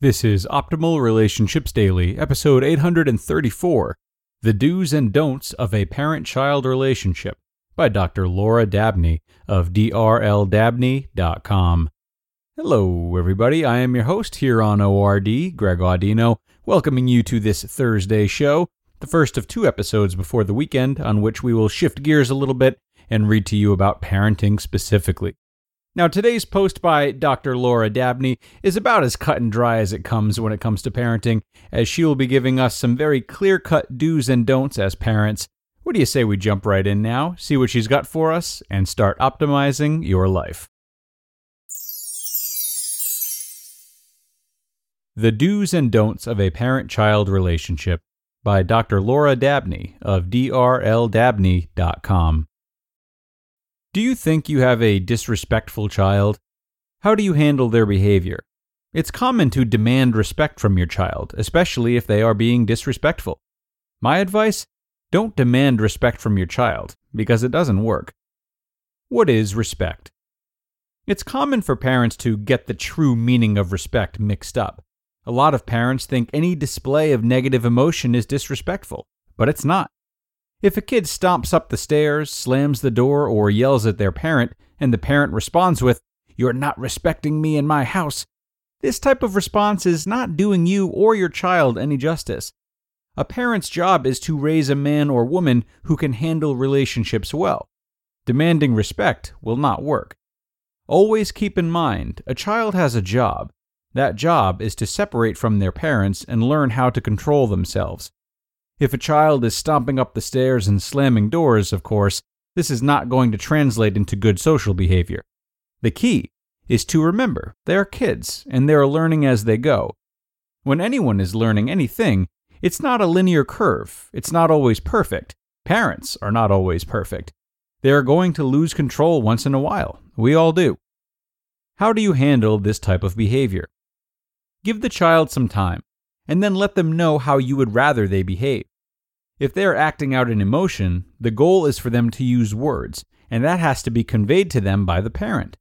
This is Optimal Relationships Daily, episode 834 The Do's and Don'ts of a Parent Child Relationship by Dr. Laura Dabney of drldabney.com. Hello, everybody. I am your host here on ORD, Greg Audino, welcoming you to this Thursday show, the first of two episodes before the weekend, on which we will shift gears a little bit and read to you about parenting specifically. Now, today's post by Dr. Laura Dabney is about as cut and dry as it comes when it comes to parenting, as she will be giving us some very clear cut do's and don'ts as parents. What do you say we jump right in now, see what she's got for us, and start optimizing your life? The Do's and Don'ts of a Parent Child Relationship by Dr. Laura Dabney of drldabney.com. Do you think you have a disrespectful child? How do you handle their behavior? It's common to demand respect from your child, especially if they are being disrespectful. My advice don't demand respect from your child, because it doesn't work. What is respect? It's common for parents to get the true meaning of respect mixed up. A lot of parents think any display of negative emotion is disrespectful, but it's not. If a kid stomps up the stairs, slams the door, or yells at their parent, and the parent responds with, You're not respecting me in my house, this type of response is not doing you or your child any justice. A parent's job is to raise a man or woman who can handle relationships well. Demanding respect will not work. Always keep in mind a child has a job. That job is to separate from their parents and learn how to control themselves. If a child is stomping up the stairs and slamming doors, of course, this is not going to translate into good social behavior. The key is to remember they are kids and they are learning as they go. When anyone is learning anything, it's not a linear curve, it's not always perfect. Parents are not always perfect. They are going to lose control once in a while. We all do. How do you handle this type of behavior? Give the child some time and then let them know how you would rather they behave. If they are acting out an emotion, the goal is for them to use words, and that has to be conveyed to them by the parent.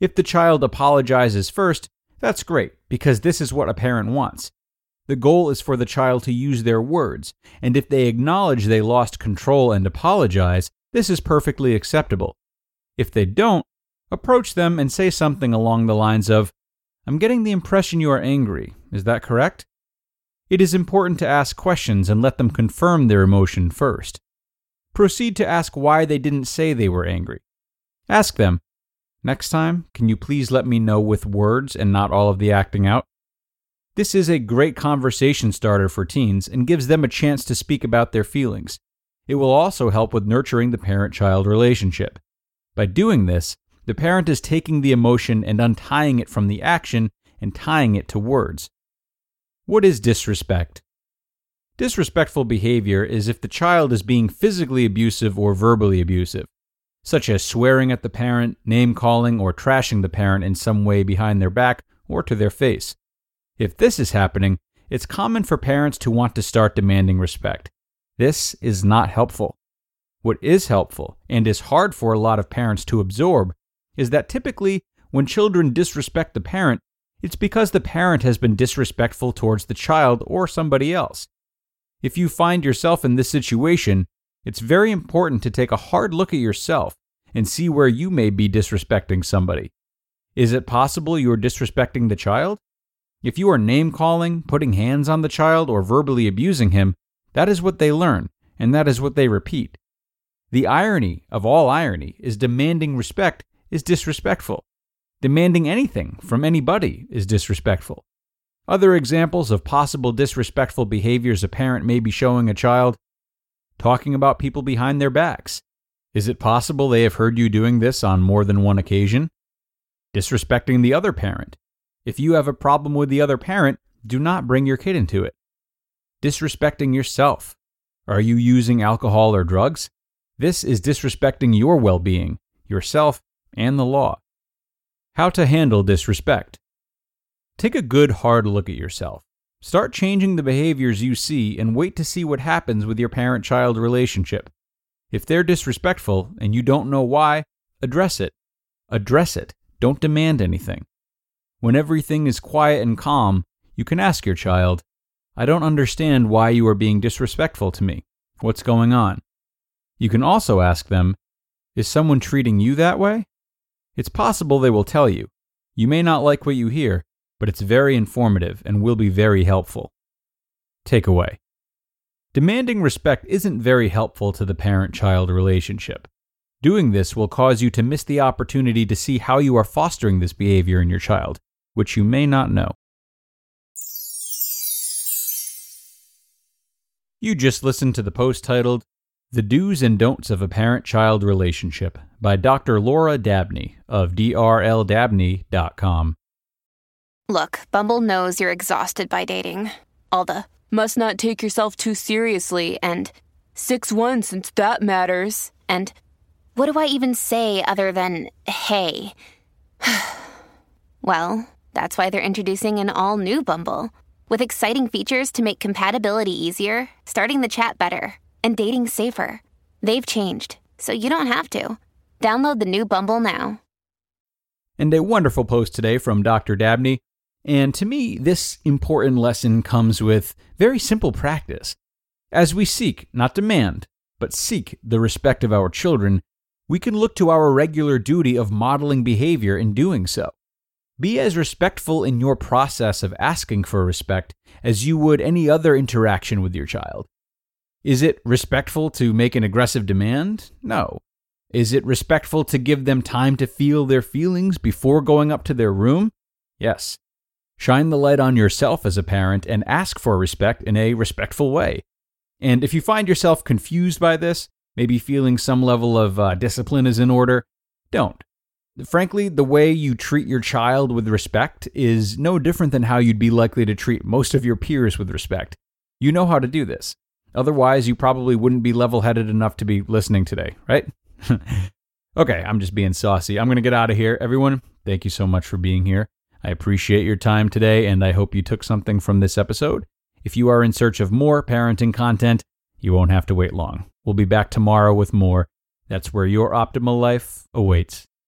If the child apologizes first, that's great, because this is what a parent wants. The goal is for the child to use their words, and if they acknowledge they lost control and apologize, this is perfectly acceptable. If they don't, approach them and say something along the lines of, I'm getting the impression you are angry. Is that correct? It is important to ask questions and let them confirm their emotion first. Proceed to ask why they didn't say they were angry. Ask them, Next time, can you please let me know with words and not all of the acting out? This is a great conversation starter for teens and gives them a chance to speak about their feelings. It will also help with nurturing the parent child relationship. By doing this, the parent is taking the emotion and untying it from the action and tying it to words. What is disrespect? Disrespectful behavior is if the child is being physically abusive or verbally abusive, such as swearing at the parent, name calling, or trashing the parent in some way behind their back or to their face. If this is happening, it's common for parents to want to start demanding respect. This is not helpful. What is helpful, and is hard for a lot of parents to absorb, is that typically when children disrespect the parent, it's because the parent has been disrespectful towards the child or somebody else. If you find yourself in this situation, it's very important to take a hard look at yourself and see where you may be disrespecting somebody. Is it possible you're disrespecting the child? If you are name calling, putting hands on the child, or verbally abusing him, that is what they learn, and that is what they repeat. The irony of all irony is demanding respect is disrespectful. Demanding anything from anybody is disrespectful. Other examples of possible disrespectful behaviors a parent may be showing a child talking about people behind their backs. Is it possible they have heard you doing this on more than one occasion? Disrespecting the other parent. If you have a problem with the other parent, do not bring your kid into it. Disrespecting yourself. Are you using alcohol or drugs? This is disrespecting your well being, yourself, and the law. How to handle disrespect. Take a good hard look at yourself. Start changing the behaviors you see and wait to see what happens with your parent child relationship. If they're disrespectful and you don't know why, address it. Address it. Don't demand anything. When everything is quiet and calm, you can ask your child, I don't understand why you are being disrespectful to me. What's going on? You can also ask them, Is someone treating you that way? It's possible they will tell you. You may not like what you hear, but it's very informative and will be very helpful. Takeaway Demanding respect isn't very helpful to the parent child relationship. Doing this will cause you to miss the opportunity to see how you are fostering this behavior in your child, which you may not know. You just listened to the post titled The Do's and Don'ts of a Parent Child Relationship by Dr. Laura Dabney of drldabney.com. Look, Bumble knows you're exhausted by dating. All the must not take yourself too seriously and 6 1 since that matters. And what do I even say other than hey? well, that's why they're introducing an all new Bumble with exciting features to make compatibility easier, starting the chat better, and dating safer. They've changed, so you don't have to. Download the new Bumble now. And a wonderful post today from Dr. Dabney. And to me, this important lesson comes with very simple practice. As we seek, not demand, but seek the respect of our children, we can look to our regular duty of modeling behavior in doing so. Be as respectful in your process of asking for respect as you would any other interaction with your child. Is it respectful to make an aggressive demand? No. Is it respectful to give them time to feel their feelings before going up to their room? Yes. Shine the light on yourself as a parent and ask for respect in a respectful way. And if you find yourself confused by this, maybe feeling some level of uh, discipline is in order, don't. Frankly, the way you treat your child with respect is no different than how you'd be likely to treat most of your peers with respect. You know how to do this. Otherwise, you probably wouldn't be level headed enough to be listening today, right? okay, I'm just being saucy. I'm going to get out of here. Everyone, thank you so much for being here. I appreciate your time today, and I hope you took something from this episode. If you are in search of more parenting content, you won't have to wait long. We'll be back tomorrow with more. That's where your optimal life awaits.